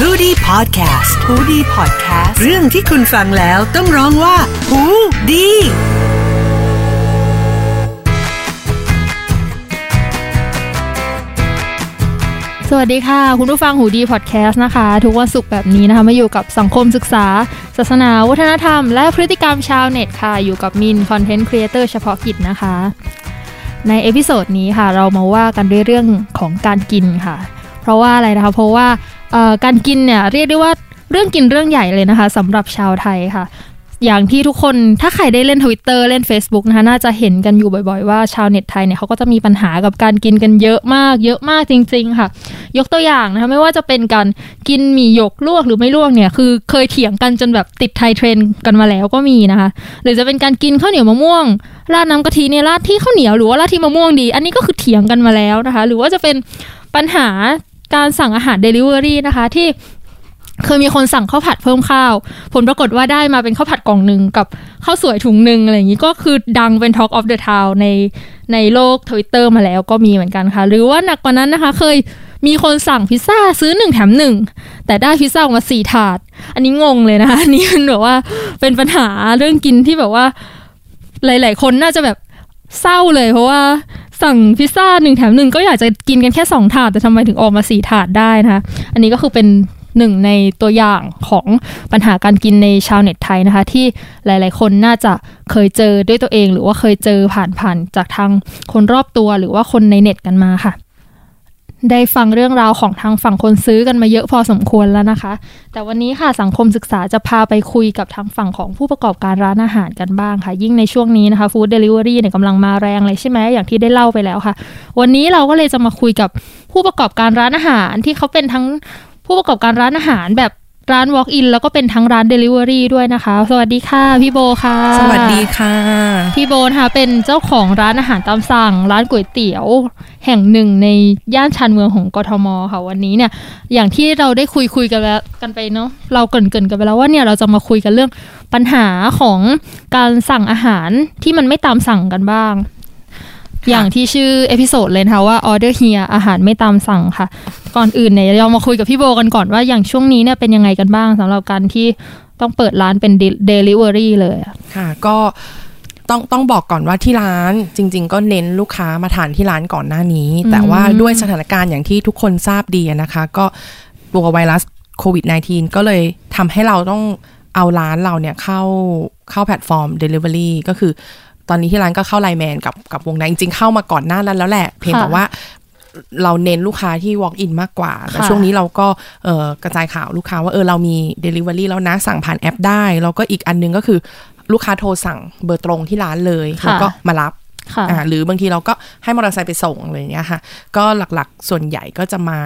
h o ดี้พอดแคสต์ฮูดี้พอดแคสต์เรื่องที่คุณฟังแล้วต้องร้องว่าหูดีสวัสดีค่ะ คุณผู้ฟังหูดีพอดแคสต์นะคะ ทุกวันศุกร์แบบนี้นะคะมาอยู่กับสังคมศึกษา ศาสนาวัฒนธรรม และพฤติกรรมชาวเน็ตค่ะ อยู่กับมิน content creator เฉพาะกิจนะคะ ใน episode นี้ค่ะ เรามาว่ากันด้วยเรื่องของการกินค่ะ เพราะว่าอะไรนะคะ เพราะว่าการกินเนี่ยเรียกได้ว่าเรื่องกินเรื่องใหญ่เลยนะคะสำหรับชาวไทยค่ะ อย่างที่ทุกคนถ้าใครได้เล่น Twitter เล่น Facebook นะคะน่าจะเห็นกันอยู่บ่อยๆ ว่าชาวเน็ตไทยเนี่ยเขาก็จะมีปัญหากับการกินกันเยอะมาก เยอะมากจริง ๆ ค่ะ ยกตัวอย่างนะคะไม่ว่าจะเป็นการกินหมี่หยกลวกหรือไม่ลวกเนี่ยคือเคยเถียงกันจนแบบติดไทยเทรนกันมาแล้วก็มีนะคะ หรือจะเป็นการกินข้าวเหนียวมะม่วงราดน้ำกะทิเนี่ยราดที่ข้าวเหนียวหรือว่าราดที่มะม่วงดี อันนี้ก็คือเถียงกันมาแล้วนะคะ หรือว่าจะเป็นปัญหา การสั่งอาหาร Delivery นะคะ ที่เคยมีคนสั่งข้าวผัดเพิ่มข้าว ผลปรากฏว่าได้มาเป็นข้าวผัดกล่องหนึ่งกับข้าวสวยถุงหนึ่งอะไรอย่างนี้ก็คือดังเป็น Talk of the Town ในในโลก Twitter มาแล้วก็มีเหมือนกันค่ะ หรือว่าหนักกว่านั้นนะคะ เคยมีคนสั่งพิซซ่าซื้อหนึ่งแถมหนึ่งแต่ได้พิซซ่าออกมาสี่ถาด อันนี้งงเลยนะคะอันนี้มันแบบว่าเป็นปัญหาเรื่องกินที่แบบว่า หลาย ๆ คนน่าจะแบบเศร้าเลยเพราะว่า สั่งพิซซ่าหนึ่งแถมหนึ่งก็อยากจะกินกันแค่สองถาดแต่ทำไมถึงออกมาสี่ถาดได้นะคะ อันนี้ก็คือเป็นหนึ่งในตัวอย่างของปัญหาการกินในชาวเน็ตไทยนะคะ ที่หลาย ๆ คนน่าจะเคยเจอด้วยตัวเอง หรือว่าเคยเจอผ่านๆจากทางคนรอบตัวหรือว่าคนในเน็ตกันมาค่ะ ได้ฟังเรื่องราวของทางฝั่งคนซื้อกันมาเยอะพอสมควรแล้วนะคะ แต่วันนี้ค่ะสังคมศึกษาจะพาไปคุยกับทางฝั่งของผู้ประกอบการร้านอาหารกันบ้างค่ะ ยิ่งในช่วงนี้นะคะฟู้ดเดลิเวอรี่เนี่ยกำลังมาแรงเลยใช่ไหมอย่างที่ได้เล่าไปแล้วค่ะ วันนี้เราก็เลยจะมาคุยกับผู้ประกอบการร้านอาหารที่เขาเป็นทั้งผู้ประกอบการร้านอาหารแบบ ร้าน Walk in แล้วก็เป็นทั้งร้าน Delivery ด้วยนะคะ สวัสดีค่ะ พี่โบค่ะ สวัสดีค่ะ พี่โบนะคะเป็นเจ้าของร้านอาหารตามสั่ง ร้านก๋วยเตี๋ยว แห่งหนึ่งในย่านชานเมืองของกทมค่ะวันนี้เนี่ย อย่างที่เราได้คุยคุยกันแล้วกันไปเนาะเราเกริ่นเกริ่นกันไปแล้วว่าเนี่ยเราจะมาคุยกันเรื่องปัญหาของการสั่งอาหารที่มันไม่ตามสั่งกันบ้างอย่างที่ชื่อ episode เลยนะคะว่า order here อาหารไม่ตามสั่งค่ะ ก่อนอื่นเนี่ยเรามาคุยกับพี่โบกันก่อนว่าอย่างช่วงนี้เนี่ยเป็นยังไงกันบ้างสำหรับการที่ต้องเปิดร้านเป็น delivery เลยอะค่ะ ก็ต้องต้องบอกก่อนว่าที่ร้านจริง ๆ ก็เน้นลูกค้ามาทานที่ร้านก่อนหน้านี้ แต่ว่าด้วยสถานการณ์อย่างที่ทุกคนทราบดีอะนะคะ ก็ตัวไวรัสโควิด -19 ก็เลยทำให้เราต้องเอาร้านเราเนี่ยเข้าเข้าแพลตฟอร์ม Delivery ก็คือตอนนี้ที่ร้านก็เข้า LINE MAN กับกับวงในจริงๆเข้ามาก่อนหน้านั้นแล้วแหละ เพียงแต่ว่า เราเน้นลูกค้าที่ walk in มากกว่า แต่ค่ะช่วงนี้เราก็เอ่อกระจายข่าวลูกค้าว่าเออเรามี delivery แล้วนะสั่งผ่านแอปได้ แล้วก็อีกอันนึงก็คือลูกค้าโทรสั่งเบอร์ตรงที่ร้านเลยค่ะแล้วก็มารับค่ะอ่าหรือบางทีเราก็ให้มอเตอร์ไซค์ไปส่งอะไรอย่างเงี้ยค่ะ ก็หลักๆส่วนใหญ่ก็จะมา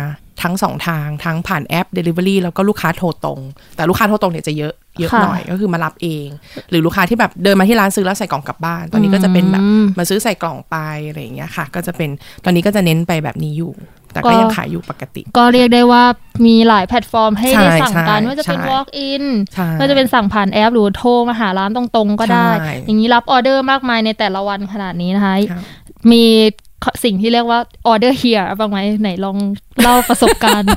ทั้งสองทางทั้งผ่านแอป Delivery แล้วก็ลูกค้าโทรตรง แต่ลูกค้าโทรตรงเนี่ยจะเยอะเยอะค่ะหน่อยก็คือมารับเอง หรือลูกค้าที่แบบเดินมาที่ร้านซื้อแล้วใส่กล่องกลับบ้าน ตอนนี้ก็จะเป็นแบบอืมมาซื้อใส่กล่องไปอะไรอย่างเงี้ยค่ะ ก็จะเป็นตอนนี้ก็จะเน้นไปแบบนี้อยู่ แต่ก็ก็ยังขายอยู่ปกติ ก็เรียกได้ว่ามีหลายแพลตฟอร์มให้ใช่ได้สั่งกันใช่ว่าจะเป็นใช่ walk in ใช่ก็จะเป็นสั่งผ่านแอปหรือโทรมาหาร้านตรงๆ ก็ได้ใช่อย่างนี้รับออเดอร์มากมายในแต่ละวันขนาดนี้นะคะครับมี สิ่งที่เรียกว่าออเดอร์เฮียบ้างไหมไหนลองเล่าประสบการณ์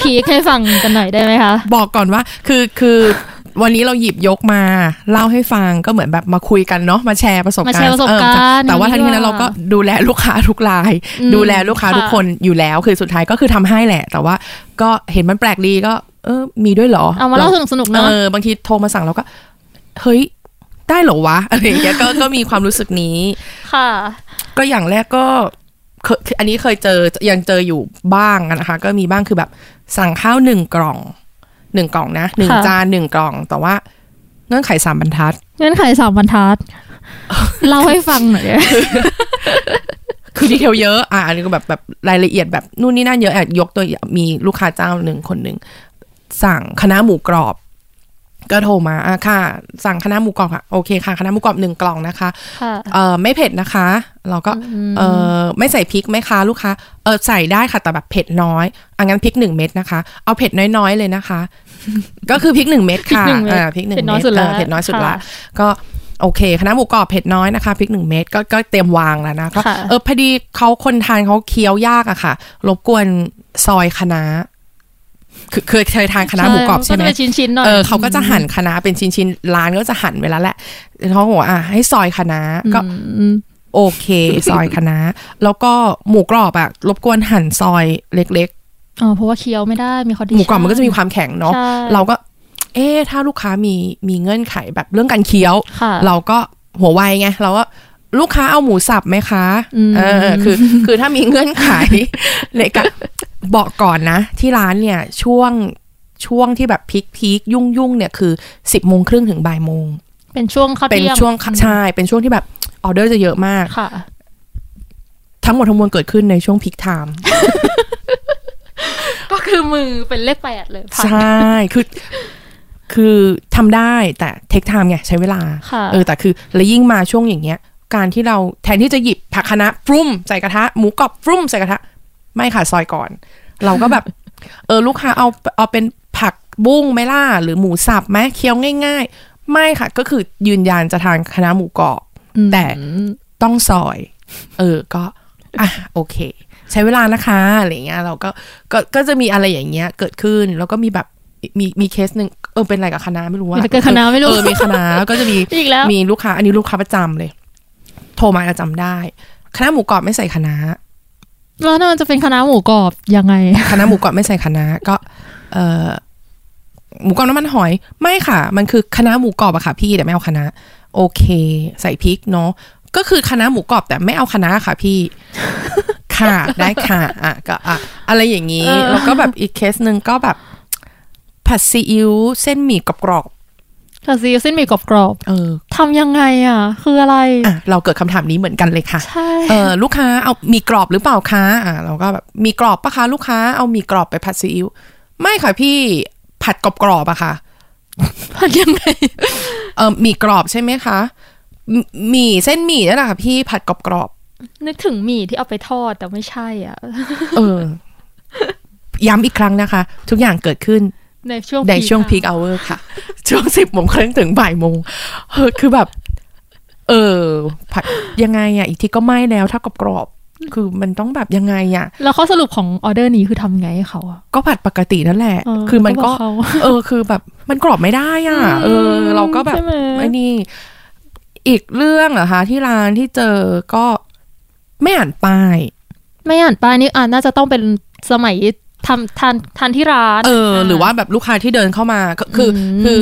พิกๆให้ฟังกันหน่อยได้ไหมคะ บอกก่อนว่าคือคือวันนี้เราหยิบยกมาเล่าให้ฟังก็เหมือนแบบมาคุยกันเนาะมาแชร์ประสบมาการแชร์ณ์ประสบเออการณ์ แต่ว่าทั้งนี้นั้นดีกว่าเราก็ดูแลลูกค้าทุกรายอืมดูแลลูกค้าค่ะทุกคนอยู่แล้ว คือสุดท้ายก็คือทำให้แหละ แต่ว่าก็เห็นมันแปลกดีก็ เออมีด้วยเหรอเอามาเล่าสนุกๆเอเนาะอบางทีโทรมาสั่งเราก็ เฮ้ย ได้เหรอวะอะไรอย่างเงี้ยก็ก็มีความรู้สึกนี้ ค่ะ ก็อย่างแรกก็เคยอันนี้เคยเจอยังเจออยู่บ้างนะคะ ก็มีบ้างคือแบบ สั่งข้าวหนึ่งกล่องหนึ่งกล่องนะหนึ่งค่ะจานหนึ่งกล่อง แต่ว่าเงื่อนไขสามบรรทัด เงื่อนไขสามบรรทัดเล่าให้ฟังหน่อยคือดีเทลเยอะอะอันนี้ก็แบบแบบรายละเอียดแบบนู่นนี่นั่นเยอะอะยกตัวอย่างมีลูกค้าเจ้าหนึ่งคนหนึ่งสั่งคณะน้าหมูกรอบ ก็โทรมาอะค่ะ สั่งคณะน้าหมูกรอบค่ะ โอเคค่ะ คณะน้าหมูกรอบหนึ่งกล่องนะคะค่ะเอ่อไม่เผ็ดนะคะ เราก็ เอ่อไม่ใส่พริกไหมคะ ลูกค้า เออใส่ได้ค่ะ แต่แบบเผ็ดน้อยอังั้นพริกหนึ่งเม็ดนะคะ เอาเผ็ดน้อยๆเลยนะคะ ก็คือพริกหนึ่งเม็ดค่ะพริกหนึ่งเม็ดอ่าพริกหนึ่งเผ็ดน้เม็อยดสุดละเออเผ็ดน้อยสุดละค่ะก็โอเคคณะน้าหมูกรอบเผ็ดน้อยนะคะพริกหนึ่งเม็ดก็ก็เตรียมวางแล้วนะก็ค่ะเออพอดีเขาคนทานเขาเคี้ยวยากอะค่ะ รบกวนซอยคะน้า คือเคยเคยทานคณะหมูกรอบใช่ไหมก็จะเป็นชิ้นๆหน่อยเออเขาก็จะหั่นคะน้าเป็นชิ้นๆร้านก็จะหั่นไว้แล้วแหละเขาบอกว่าอะให้ซอยคะน้าก็อืมโอเค ซอยคะน้าแล้วก็หมูกรอบอะรบกวนหั่นซอยเล็กอ๋อเพราะว่าเคี้ยวไม่ได้มีคอๆหมูกรอบมันก็จะมีความแข็งเนาะใช่เราก็ เอ๊ะถ้าลูกค้ามีมีเงื่อนไขแบบเรื่องการเคี้ยวค่ะเราก็หัวไวไงเราก็ ลูกค้าเอาหมูสับไหมคะอืมเออ คือ คือถ้ามีเงื่อนไขเลยก็บอกก่อนนะ ที่ร้านเนี่ยช่วงช่วงที่แบบ peak peak ยุ่งยุ่งๆเนี่ยคือสิบโมงครึ่งถึงบ่ายโมง เป็นช่วงเข้าเป็นเที่ยงช่วงใช่เป็นช่วงที่แบบออเดอร์จะเยอะมากค่ะ ทั้งหมดทั้งมวลเกิดขึ้นในช่วง peak timeก็คือมือเป็นเลขแปดเลยพันใช่คือคือทำได้แต่เทคไทม์ไงใช้เวลาค่ะเออแต่คือ แล้วยิ่งมาช่วงอย่างเงี้ย การที่เราแทนที่จะหยิบผักคะน้าฟรุ้มใส่กระทะหมูกรอบฟรุ้มใส่กระทะ ไม่ค่ะซอยก่อน เราก็แบบ เออลูกค้าเอาเอาเป็นผักบุ้งไหมล่ะหรือหมูสับไหมเคี้ยวง่าย ๆ ไม่ค่ะ ก็คือยืนยันจะทานคะน้าหมูกรอบแต่ต้องซอย เออก็อะโอเค ใช้เวลานะคะอะไรเงี้ยเราก็ก็ก็จะมีอะไรอย่างเงี้ยเกิดขึ้นแล้วก็มีแบบมีมีเคสหนึ่งเออเป็นอะไรกับคณะไม่รู้ว่ามีอะไรกับคณะไม่รู้เออมีคณะแล้วก็จะมีอีกแล้วมีลูกค้าอันนี้ลูกค้าประจำเลย โทรมาจะจำได้คณะหมูกรอบไม่ใส่คณะแล้วนั่นมันจะเป็นคณะหมูกรอบยังไงคณะหมูกรอบไม่ใส่คณะก็ เออหมูกรอบน้ำมันหอยไม่ค่ะ มันคือคณะหมูกรอบอะค่ะ พี่แต่ไม่เอาคณะโอเค ใส่พริกเนาะก็คือคณะหมูกรอบแต่ไม่เอาคณะค่ะพี่ ค่ะได้ค่ะอะก็อะอะไรอย่างนี้เออแล้วก็แบบอีกเคสหนึ่งก็แบบผัดซีอิ๊วเส้นหมี่กรอบ ค่ะซีเส้นหมี่กรอบๆเออๆทำยังไงอะ คืออะไรอะเราเกิดคำถามนี้เหมือนกันเลยค่ะใช่เออลูกค้าเอามีกรอบหรือเปล่าคะอ่าเราก็แบบมีกรอบปะคะลูกค้าเอามีกรอบไปผัดซีอิ๊วไม่ค่ะพี่ผัดกรอบกรอบๆอะค่ะผัดยังไงเออมีกรอบใช่ไหมคะมหมี่เส้นหมี่นั่นแหละค่ะพี่ผัดกรอบกรอบนึกถึงหมี่ที่เอาไปทอดแต่ไม่ใช่อะๆเออย้ำอีกครั้งนะคะ ทุกอย่างเกิดขึ้น ในช่วงในช่วงอะพีคเอาเวอร์ค่ะ ช่วงสิบโมงครึ่งถึงบ่ายโมงเออคือแบบ เออ ผัดยังไงอะอีกทีก็ไหม้แล้วถ้ากรอบกรอบๆคือมันต้องแบบยังไงอะแล้วข้อสรุปของออเดอร์นี้คือทำไงให้เขาอะ ก็ผัดปกตินั่นแหละเออคือมันก็ก็บอกเขาเออ คือแบบ มันกรอบไม่ได้อะ เออ เราก็แบบใช่ไหมไอ้นี่อีกเรื่องเหรอคะที่ร้านที่เจอก็ไม่อ่านป้าย ไม่อ่านป้ายนี่อ่านน่าจะต้องเป็นสมัย ทำทานทานที่ร้าน เออ หรือว่าแบบลูกค้าที่เดินเข้ามาก็คืออมคือ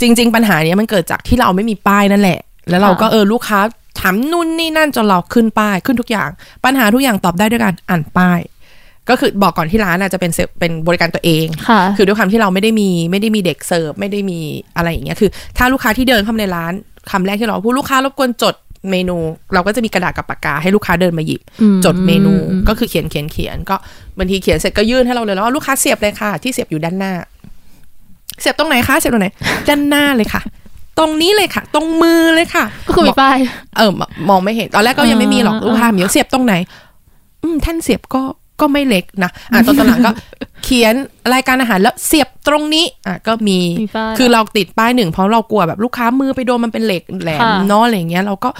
จริง ๆ ปัญหาเนี้ยมันเกิดจากที่เราไม่มีป้ายนั่นแหละ แล้วเราก็ค่ะเออลูกค้าถามนู่นนี่นั่นจนเราขึ้นป้ายขึ้นทุกอย่าง ปัญหาทุกอย่างตอบได้ด้วยการอ่านป้าย ก็คือบอกก่อนที่ร้านอาจจะเป็นเซลล์เป็นบริการตัวเองค่ะคือด้วยความที่เราไม่ได้มีไม่ได้มีเด็กเสิร์ฟไม่ได้มีอะไรอย่างเงี้ยคือ ถ้าลูกค้าที่เดินเข้ามาในร้านคำแรกที่เราพูดลูกค้ารบกวนจด เมนู เราก็จะมีกระดาษกับปากกาให้ลูกค้าเดินมาหยิบอืมจดเมนูอืมก็คือเขียนเขียนเขียนก็บางทีเขียนเสร็จก็ยื่นให้เราเลยแล้วว่าลูกค้าเสียบเลยค่ะ ที่เสียบอยู่ด้านหน้า เสียบตรงไหนคะเสียบตรงไหน ด้านหน้าเลยค่ะตรงนี้เลยค่ะ ตรงมือเลยค่ะ ก็คือมีป้ายเออมมองไม่เห็น ตอนแรกก็ยังไม่มีหรอกอ่าลูกค้ามีเสียบตรงไหน อืมท่านเสียบก็ ก็ไม่เล็กนะอะตอนตอนหลังก็เขียนรายการอาหารแล้วเสียบตรงนี้อะก็มีมีป้ายคือเราติดป้ายหนึ่งเพราะเรากลัวแบบลูกค้ามือไปโดนมันเป็นเหล็กแหลมค่ะเนาะอะไรอย่างเงี้ยเราก็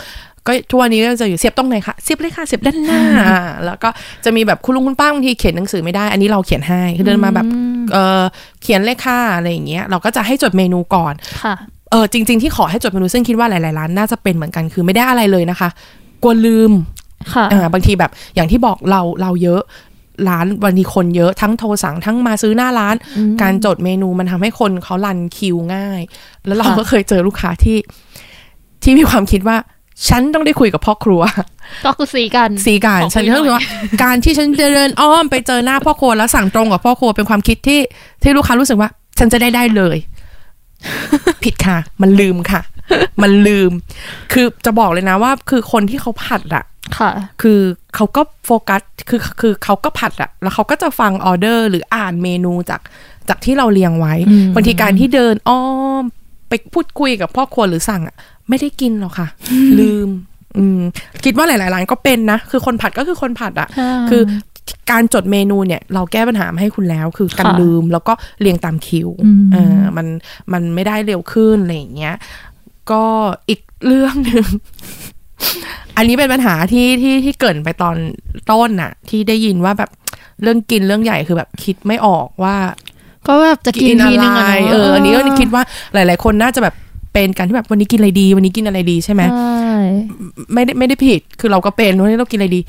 ก็ทุกวันนี้ก็จะอยู่เสียบตรงไหนคะเสียบเลยค่ะเสียบด้านหน้าอะแล้วก็จะมีแบบคุณลุงคุณป้าบางทีเขียนหนังสือไม่ได้ อันนี้เราเขียนให้คือเดินมาแบบอืมเออเขียนเลขค่าอะไรอย่างเงี้ยเราก็จะให้จดเมนูก่อนค่ะเออจริง ๆที่ขอให้จดเมนูซึ่งคิดว่าหลายๆร้านน่าจะเป็นเหมือนกันคือไม่ได้อะไรเลยนะคะกลัวลืมค่ะอ่าบางทีแบบอย่างที่บอกเราเราเยอะ ร้านวันนี้คนเยอะทั้งโทรสั่งทั้งมาซื้อหน้าร้านอืมการจดเมนูมันทำให้คนเขารันคิวง่าย แล้วเราค่ะก็เคยเจอลูกค้าที่ ที่มีความคิดว่า ฉันต้องได้คุยกับพ่อครัว ก็คือสีกันสีการขอคุยฉันก็รู้สึกว่า การที่ฉันเดินอ้อมไปเจอหน้าพ่อครัวแล้วสั่งตรงกับพ่อครัวเป็นความคิดที่ที่ลูกค้ารู้สึกว่า ฉันจะได้ได้เลย ผิดค่ะ มันลืมค่ะ มันลืม คือจะบอกเลยนะว่า คือคนที่เขาผัดอะ ค่ะคือเขาก็โฟกัสคือคือเขาก็ผัดอะแล้วเขาก็จะฟังออเดอร์หรืออ่านเมนูจากจากที่เราเรียงไว้อืมบางทีการที่เดินอ้อมไปพูดคุยกับพ่อครัวหรือสั่งอะไม่ได้กินหรอกค่ะ ลืม อืมคิดว่าหลายๆร้านก็เป็นนะ คือคนผัดก็คือคนผัดอะคือการจดเมนูเนี่ย เราแก้ปัญหามาให้คุณแล้ว คือการค่ะลืมแล้วก็เรียงตามคิวอืมเออมันมันไม่ได้เร็วขึ้นอะไรอย่างเงี้ย ก็อีกเรื่องหนึ่ง อันนี้เป็นปัญหาที่ที่ที่เกริดไปตอนต้นน่ะ ที่ได้ยินว่าแบบเรื่องกินเรื่องใหญ่คือแบบคิดไม่ออกว่า ก็แบบจะกินทีนึงอะไรอะเนาะเอออันนี้ก็คิดว่าหลาย ๆ คนน่าจะแบบเป็นการที่แบบวันนี้กินอะไรดี วันนี้กินอะไรดีใช่ไหมใช่ไม่ได้ไม่ได้ผิดคือเราก็เป็นวันนี้เรากินอะไรดี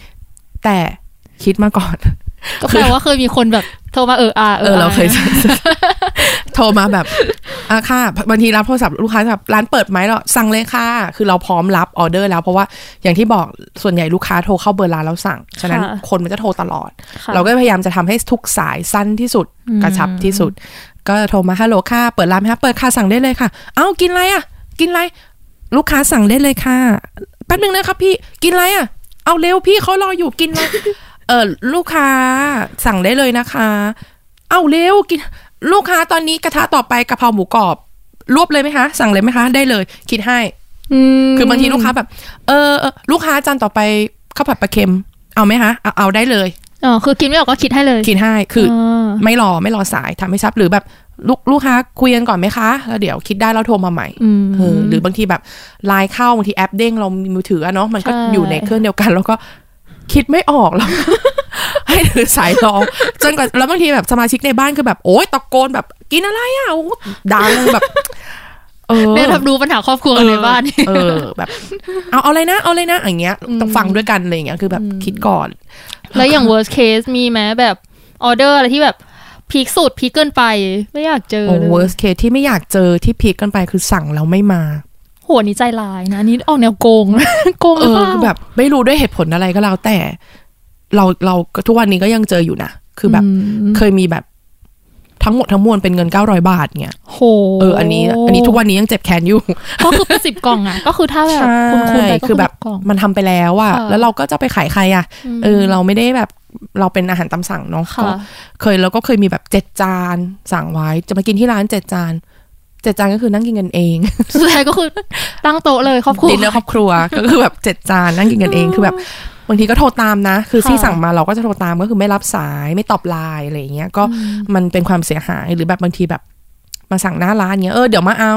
แต่คิดมาก่อน ก็แปลว่าเคยมีคนแบบโทรมาเอออาเออเราเคยโทรมาแบบอะค่ะบางทีรับโทรศัพท์ลูกค้าแบบร้านเปิดไหมเราสั่งเลยค่ะ คือเราพร้อมรับออเดอร์แล้วเพราะว่าอย่างที่บอกส่วนใหญ่ลูกค้าโทรเข้าเบอร์ร้านแล้วสั่ง ฉะนั้นคนมันจะโทรตลอดค่ะเราก็พยายามจะทำให้ทุกสายสั้นที่สุดอืมกระชับที่สุด ก็โทรมาฮัลโหลค่ะเปิดร้านไหมคะเปิดค่ะสั่งได้เลยค่ะ เอ้ากินอะไรอะ กินอะไรลูกค้าสั่งได้เลยค่ะแป๊บนึงนะครับพี่กินอะไรอะเอาเร็วพี่เขารออยู่กินอะไร เออลูกค้าสั่งได้เลยนะคะ เอาเร็วกิน ลูกค้าตอนนี้กระทะต่อไปกะเพราหมูกรอบ รวบเลยไหมคะ สั่งเลยไหมคะ ได้เลย คิดให้มคือบางทีลูกค้าแบบเออเออลูกค้าจานต่อไปข้าวผัดปลาเค็ม เอาไหมคะเอาเอาได้เลยอ๋อคือคิดไม่ออกก็คิดให้เลย คิดให้คือออไม่รอไม่รอสายทำให้ชับหรือแบบลูกลูกค้าคุยกันก่อนไหมคะแล้วเดี๋ยวคิดได้แล้วโทรมาใหม่อืมเออหรือบางทีแบบไลน์เข้าบางทีแอปเด้งเรามีมือถืออะเนาะมันก็ใช่อยู่ในเครื่องเดียวกัน แล้วก็ คิดไม่ออกแล้วให้ถือสายรองจนกว่าแล้วบางทีแบบสมาชิกในบ้านคือแบบโอ๊ยตะโกนแบบกินอะไรอะโอ้ดังแบบเออได้รับรู้ปัญหาครอบครัวกันในบ้าน เออแบบ เอาเอาเลยนะ เอาเลยนะอย่างเงี้ยต้องฟังด้วยกันอะไรอย่างเงี้ยคือแบบคิดก่อน แล้วอย่าง worst case มีไหมแบบออเดอร์อะไรที่แบบ peak สุด peak เกินไป ไม่อยากเจอโอ้เลย worst case ที่ไม่อยากเจอที่ peak เกินไปคือสั่งแล้วไม่มาโหนี่ใจร้ายนะอันนี้ออกแนวโกงโกงหเอรือเปอล่าคือแบบไม่รู้ด้วยเหตุผลอะไรก็แล้วแต่ เราเราก็ทุกวันนี้ก็ยังเจออยู่นะคือแบบเคยมีแบบทั้งหมดทั้งมวลเป็นเงินเก้าร้อยบาทเนี่ยโหเอออันนี้ อันนี้ทุกวันนี้ยังเจ็บแค้นอยู่ ก็คือเป็นสิบกล่องอะ ก็คือถ้าแบบคุณคูณไปก็คือแบบ10กล่องมันทำไปแล้วอะค่ะแล้วเราก็จะไปขายใครอะเออ เราไม่ได้แบบเราเป็นอาหารตามสั่งเนาะค่ะก็เคยแล้วก็เคยมีแบบเจ็ดจานสั่งไว้ จะมากินที่ร้านเจ็ดจาน เจ็ดจานก็คือนั่งกินกันเอง สุดท้ายก็คือตั้งโต๊ะเลยครอบครัวดินเนอร์ครอบครัวก็คือแบบเจ็ดจานนั่งกินกันเองคือแบบบางทีก็โทรตามนะ คือค่ะที่สั่งมาเราก็จะโทรตามก็คือไม่รับสายไม่ตอบไลน์อะไรอย่างเงี้ยก็มันเป็นความเสียหายหรือแบบบางทีแบบมาสั่งหน้าร้านเงี้ยเออเดี๋ยวมาเอา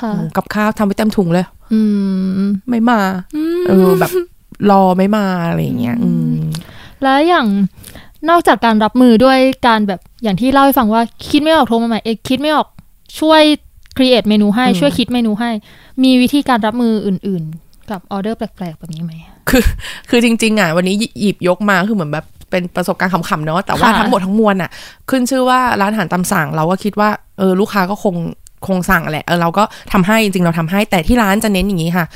ค่ะกับข้าวทำไว้เต็มถุงเลย อืมไม่มาเออแบบรอไม่มาอะไรอย่างเงี้ยอืมแล้วอย่างนอกจากการรับมือด้วยการแบบอย่างที่เล่าให้ฟังว่าคิดไม่ออกโทรมาใหม่เอกคิดไม่ออกช่วย create เมนูให้อืมช่วยคิดเมนูให้ มีวิธีการรับมืออื่น ๆ กับออเดอร์แปลก ๆ แบบนี้ไหมคือ คือจริง ๆ อะ วันนี้หยิบยกมาคือเหมือนแบบเป็นประสบการณ์ขำๆเนาะแต่ว่าค่ะทั้งหมดทั้งมวลอะ ขึ้นชื่อว่าร้านอาหารตามสั่งเราก็คิดว่าเออลูกค้าก็คงคงสั่งแหละเออเราก็ทำให้จริงๆเราทำให้แต่ที่ร้านจะเน้นอย่างนี้ค่ะ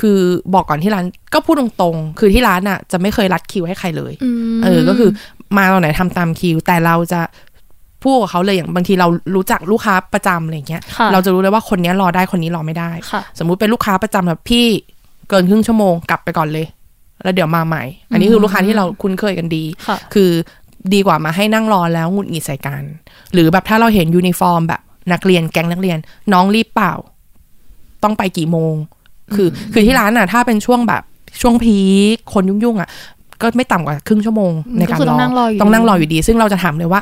คือบอกก่อนที่ร้านก็พูดตรงๆ คือที่ร้านอะจะไม่เคยรัดคิวให้ใครเลยมเออก็คือมาตอนไหนทำตามคิว แต่เราจะ พูดกับเขาเลยอย่างบางทีเรารู้จักลูกค้าประจำอะไรอย่างเงี้ยค่ะเราจะรู้เลยว่าคนเนี้ยรอได้คนนี้รอไม่ได้ค่ะสมมุติเป็นลูกค้าประจำแบบพี่เกินครึ่งชั่วโมงกลับไปก่อนเลย แล้วเดี๋ยวมาใหม่ อันนี้คือลูกค้าที่เราคุ้นเคยกันดีค่ะคือดีกว่ามาให้นั่งรอแล้วหงุดหงิดใส่กัน หรือแบบถ้าเราเห็นยูนิฟอร์มแบบนักเรียนแก๊งนักเรียน น้องรีบเปล่า ต้องไปกี่โมง คือคือที่ร้านอะ ถ้าเป็นช่วงแบบช่วง peak คนยุ่งๆอะก็ไม่ต่ำกว่าครึ่งชั่วโมงในการก็คือรต้อองนั่งรออยู่ต้องนั่งรออยู่ดี ซึ่งเราจะถามเลยว่า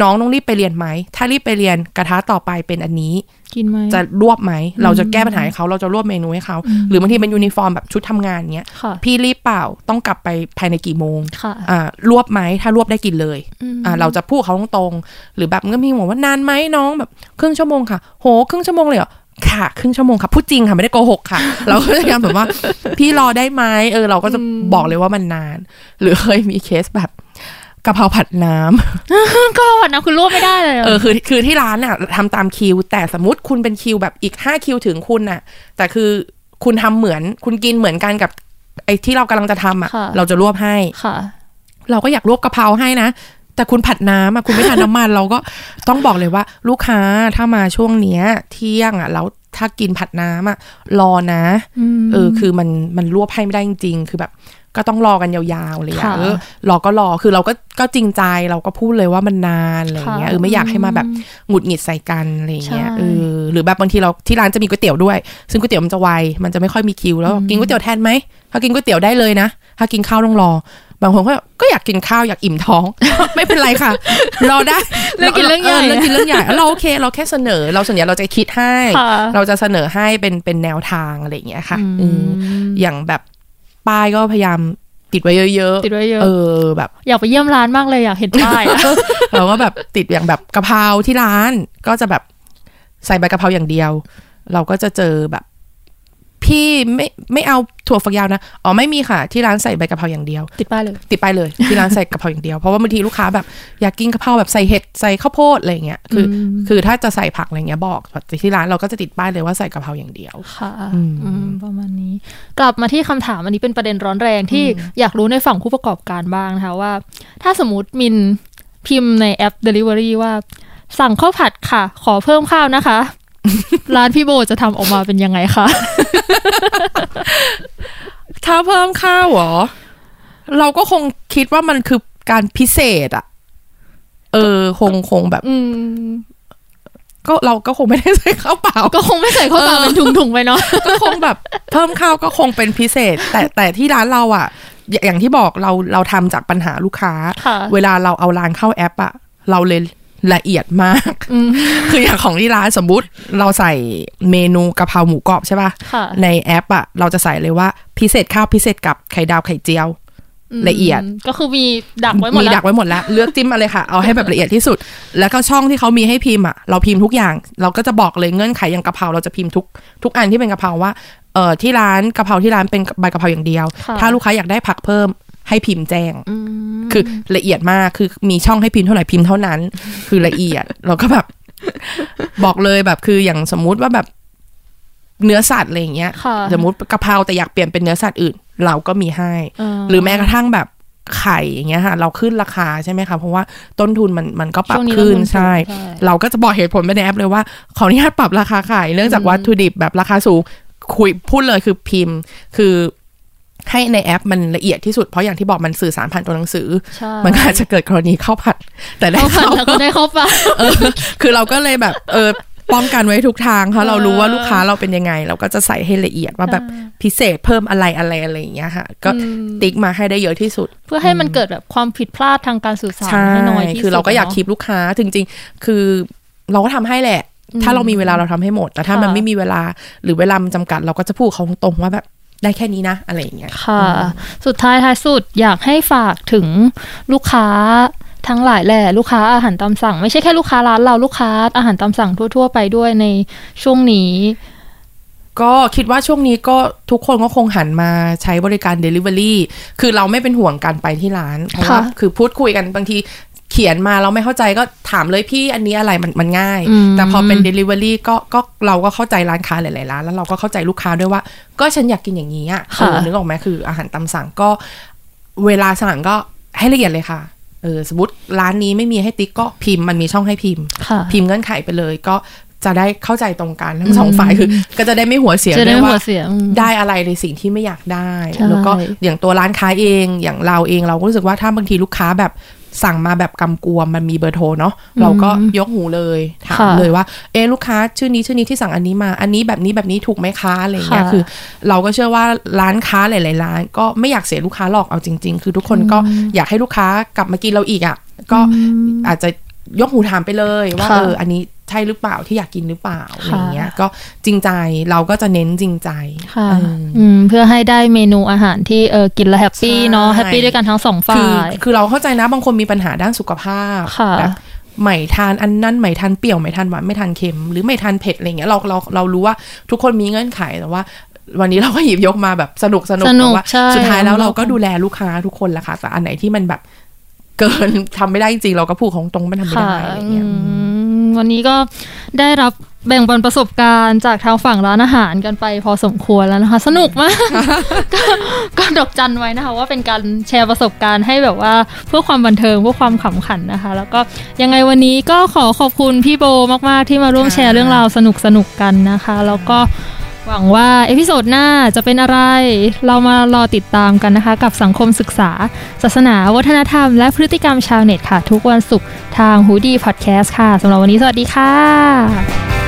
น้องต้องรีบไปเรียนไหม ถ้ารีบไปเรียนกระทะต่อไปเป็นอันนี้ กินไหมจะรวบไหม เราจะแก้ปัญหาให้เขาเราจะรวบเมนูให้เขา หรือบางทีเป็นยูนิฟอร์มแบบชุดทำงานเงี้ยค่ะพี่รีบเปล่าต้องกลับไปภายในกี่โมงค่ะอ่ารวบไหมถ้ารวบได้กินเลยอ่าเราจะพูดเขาตรงๆหรือแบบมันก็มีบอกว่านานไหมน้องแบบครึ่งชั่วโมงค่ะ โหครึ่งชั่วโมงเลยเหรอค่ะครึ่งชั่วโมงค่ะพูดจริงค่ะไม่ได้โกหกค่ะ เราก็พยายามแบบว่า พี่รอได้ไหมเออ เราก็จะบอกเลยว่ามันนาน หรือเคยมีเคสแบบ กะเพราผัดน้ำก็วันนะคุณรวบไม่ได้เลยเออคือคือที่ร้านน่ะทำตามคิว แต่สมมติคุณเป็นคิวแบบอีกห้าคิวถึงคุณน่ะ แต่คือคุณทำเหมือนคุณกินเหมือนกันกับ ไอ้ที่เรากำลังจะทำอะค่ะ เราจะรวบให้ค่ะ เราก็อยากรวบกะเพราให้นะแต่คุณผัดน้ำอะคุณไม่ทานน้ำมัน เราก็ต้องบอกเลยว่า ลูกค้าถ้ามาช่วงเนี้ย เที่ยงอะแล้วถ้ากินผัดน้ำอะรอนะ เออ คือมันมันรวบให้ไม่ได้จริงๆ คือแบบ ก็ต้องรอกันยาวๆเลยอะค่ะเออรอก็รอคือเราก็ก็จริงใจเราก็พูดเลยว่ามันนานอะไรเงี้ยค่ะเออไม่อยากให้มาแบบหงุดหงิดใส่กันอะไรเงี้ยใช่เออหรือแบบบางทีเราที่ร้านจะมีก๋วยเตี๋ยวด้วย ซึ่งก๋วยเตี๋ยวมันจะไวมันจะไม่ค่อยมีคิวแล้วกินก๋วยเตี๋ยวแทนไหมถ้ากินก๋วยเตี๋ยวได้เลยนะ ถ้ากินข้าวต้องรอบางคนก็ก็อยากกินข้าวอยากอิ่มท้อง ไม่เป็นไรค่ะ รอได้เรื่องกินเรื่องใหญ่เรื่องกินเรื่องใหญ่เราโอเค เราแค่เสนอ เราส่วนใหญ่เราจะคิดให้ค่ะเราจะเสนอให้เป็นเป็นแนวทางอะไรอย่างเงี้ยค่ะอืมอืมอย่างแบบ ป้ายก็พยายามติดไว้เยอะติดไว้เยอะ เออแบบ อยากไปเยี่ยมร้านมากเลยอยากเห็นป้ายอะเราก็แบบติดอย่างแบบกะเพราที่ร้านก็จะแบบใส่ใบกะเพราอย่างเดียว เราก็จะเจอแบบ พี่ไม่ไม่เอาถั่วฝักยาวนะ อ๋อไม่มีค่ะ ที่ร้านใส่ใบกะเพราอย่างเดียว ติดป้ายเลย ติดไปเลย ที่ร้านใส่กะเพราอย่างเดียว เพราะว่าบางทีลูกค้าแบบอยากกินกะเพราแบบใส่เห็ดใส่ข้าวโพดอะไรเงี้ย คืออมคือถ้าจะใส่ผักอะไรเงี้ยบอกแต่ที่ร้านเราก็จะติดป้ายเลยว่าใส่กะเพราอย่างเดียว ค่ะอืมอืมประมาณ นี้ กลับมาที่คำถามอันนี้เป็นประเด็นร้อนแรงที่อยากรู้ในฝั่งผู้ประกอบการบ้างนะคะว่า ถ้าสมมติมินพิมพ์ในแอป Delivery ว่าสั่งข้าวผัดค่ะ ขอเพิ่มข้าวนะคะ ร้านพี่โบจะทำออกมาเป็นยังไงคะถ้าเพิ่มข้าวเหรอ เราก็คงคิดว่ามันคือการพิเศษอะเออ คงคงแบบอืม ก็เราก็คงไม่ได้ใส่ข้าวเปล่า ก็คงไม่ใส่ข้าวเปล่าเป็นถุงๆไปเนาะก็คงแบบเพิ่มข้าวก็คงเป็นพิเศษ แต่แต่ที่ร้านเราอะอย่าอย่างที่บอกเราเราทำจากปัญหาลูกค้าค่ะเวลาเราเอาร้านเข้าแอปอะเราเลยละเอียดมากอืมคืออย่างของที่ร้านสมมุติเราใส่เมนูกะเพราหมูกรอบใช่ป่ะค่ะ ในแอปอะเราจะใส่เลยว่าพิเศษข้าวพิเศษกับไข่ดาวไข่เจียว ละเอียดมก็คือมีดักไว้หมดมีแล้วดักไว้หมดแล้วเลือกจิ้มมาเลยค่ะ เอาให้แบบละเอียดที่สุด แล้วก็ช่องที่เขามีให้พิมพ์อะเราพิมพ์ทุกอย่าง เราก็จะบอกเลยเงื่อนไขอย่างกะเพราเราจะพิมพ์ทุกทุกอันที่เป็นกะเพราว่าเอ่อที่ร้านกะเพราที่ร้านเป็นใบกะเพราอย่างเดียวค่ะถ้าลูกค้าอยากได้ผักเพิ่มให้พิมพ์แจ้งอืมคือละเอียดมากคือมีช่องให้พิมพ์เท่าไหร่พิมพ์เท่านั้น คือละเอียดเราก็แบบ บอกเลยแบบคืออย่างสมมุติว่าแบบเนื้อสัตว์อะไรอย่างเงี้ยค่ะสมมติกะเพราแต่อยากเปลี่ยนเป็นเนื้อสัตว์อื่น เราก็มีให้าหรือแม้กระทั่งแบบไข่อย่างเงี้ยค่ะเราขึ้นราคาใช่ไหมคะเพราะว่าต้นทุนมันมันก็ปรับช่วงนี้ขึ้นต้นทุนใช่ใช่ เราก็จะบอกเหตุผลไปในแอปเลยว่าขออนุญาตปรับราคาไข่เนื่องจากอืมวัตถุดิบแบบราคาสูงคุยพูดเลยคือพิมพ์ คือให้ในแอปมันละเอียดที่สุดเพราะอย่างที่บอกมันสื่อสารผ่านตัวหนังสือใช่มันก็อาจจะเกิดกรณีข้าวผัด แต่ได้ข้าวผัดข้าวแล้วก็ได้ข้าวเปล่าเออคือเราก็เลยแบบเออ ป้องกันไว้ทุกทางเพราะเรารู้ว่าลูกค้าเราเป็นยังไง เราก็จะใส่ให้ละเอียดว่าแบบพิเศษเพิ่มอะไรอะไรอะไรอย่างเงี้ยค่ะ ก็อืมติ๊กมาให้ได้เยอะที่สุด เพื่อให้มันเกิดแบบความผิดพลาดทางการสื่อสารใช่ให้น้อยที่สุดคือเราก็อยากนะคีบลูกค้าจริง ๆ คือเราก็ทำให้แหละอืมถ้าเรามีเวลาเราทำให้หมด แต่ถ้าค่ะมันไม่มีเวลาหรือเวลามันจำกัด เราก็จะพูดเขาตรงๆว่าแบบได้แค่นี้นะ อะไรอย่างเงี้ยค่ะ สุดท้ายท้ายสุดอยากให้ฝากถึงลูกค้า ทั้งหลายแหละลูกค้าอาหารตามสั่ง ไม่ใช่แค่ลูกค้าร้านเราลูกค้าอาหารตามสั่งทั่ว ๆ ไปด้วยในช่วงนี้ ก็คิดว่าช่วงนี้ก็ทุกคนก็คงหันมาใช้บริการ Delivery คือเราไม่เป็นห่วงการไปที่ร้านเพราะว่าค่ะคือพูดคุยกันบางทีเขียนมาเราไม่เข้าใจก็ถามเลยพี่อันนี้อะไรมันมันง่ายอืมแต่พอเป็น Delivery ก็ก็เราก็เข้าใจร้านค้าหลายๆร้านแล้วเราก็เข้าใจลูกค้าด้วยว่า ก็ฉันอยากกินอย่างนี้อะค่ะเออนึกออกไหมคืออาหารตามสั่งก็เวลาสั่งก็ให้ละเอียดเลยค่ะ เออสมมติร้านนี้ไม่มีให้ติ๊กก็พิมพ์มันมีช่องให้พิมพ์ค่ะพิมพ์เงื่อนไขไปเลยก็จะได้เข้าใจตรงกันทั้งสองฝ่ายคือ ก็จะได้ไม่หัวเสียจะได้ด้วยหัวว่าเสียอืมได้อะไรในสิ่งที่ไม่อยากได้ใช่แล้วก็อย่างตัวร้านค้าเองอย่างเราเองเราก็รู้สึกว่าถ้าบางทีลูกค้าแบบ สั่งมาแบบกำกวมมันมีเบอร์โทรเนาะเราก็ยกหูเลยถามค่ะเลยว่า เออลูกค้าชื่อนี้ชื่อนี้ที่สั่งอันนี้มา อันนี้แบบนี้แบบนี้ถูกไหมคะอะไรอย่างเงี้ยค่ะคือ เราก็เชื่อว่าร้านค้าหลายๆร้าน ก็ไม่อยากเสียลูกค้าหรอกเอาจริง ๆ คือทุกคนก็อยากให้ลูกค้ากลับมากินเราอีกอะก็อาจจะยกหูถามไปเลยว่าค่ะเอออันนี้ใช่หรือเปล่าที่อยากกินหรือเปล่าอะไรค่ะอย่างเงี้ยก็จริงใจเราก็จะเน้นจริงใจค่ะเอออืมเพื่อให้ได้เมนูอาหารที่เออกินแล้ว happy ใช่เนาะ happy ด้วยกันทั้งสองฝ่าคือยคือเราเข้าใจนะบางคนมีปัญหาด้านสุขภาพค่ะแบบไม่ทานอันนั้นไม่ทานเปรี้ยวไม่ทานหวานไม่ทานเค็ม หรือไม่ทานเผ็ดอะไรเงี้ยเราเราเรารู้ว่าทุกคนมีเงื่อนไขแต่ว่าวันนี้เราก็หยิบยกมาแบบสนุกสนุกสนุกแต่ว่าใช่สุดท้ายแล้วเราก็ดูแลลูกค้าทุกคนแหละค่ะแต่อันไหนที่มันแบบเกินทำไม่ได้จริงๆเราก็พูดของตรงไม่ทำไม่ค่ะได้อะไรเงี้ยอืม วันนี้ก็ได้รับแบ่งปันประสบการณ์จากทางฝั่งร้านอาหารกันไปพอสมควรแล้วนะคะ สนุกมากก็ก็ดอกจันไว้นะคะ ว่าเป็นการแชร์ประสบการณ์ให้แบบว่าเพื่อความบันเทิงเพื่อความขำขันนะคะ แล้วก็ยังไงวันนี้ก็ขอขอบคุณพี่โบมาก ๆ ที่มาร่วมแชร์เรื่องราวสนุกสนุกกันนะคะ แล้วก็ หวังว่า episode หน้าจะเป็นอะไร เรามารอติดตามกันนะคะ กับสังคมศึกษา ศาสนา วัฒนธรรม และพฤติกรรมชาวเน็ตค่ะ ทุกวันศุกร์ทางฮูดี้พอดแคสต์ค่ะสำหรับวันนี้สวัสดีค่ะ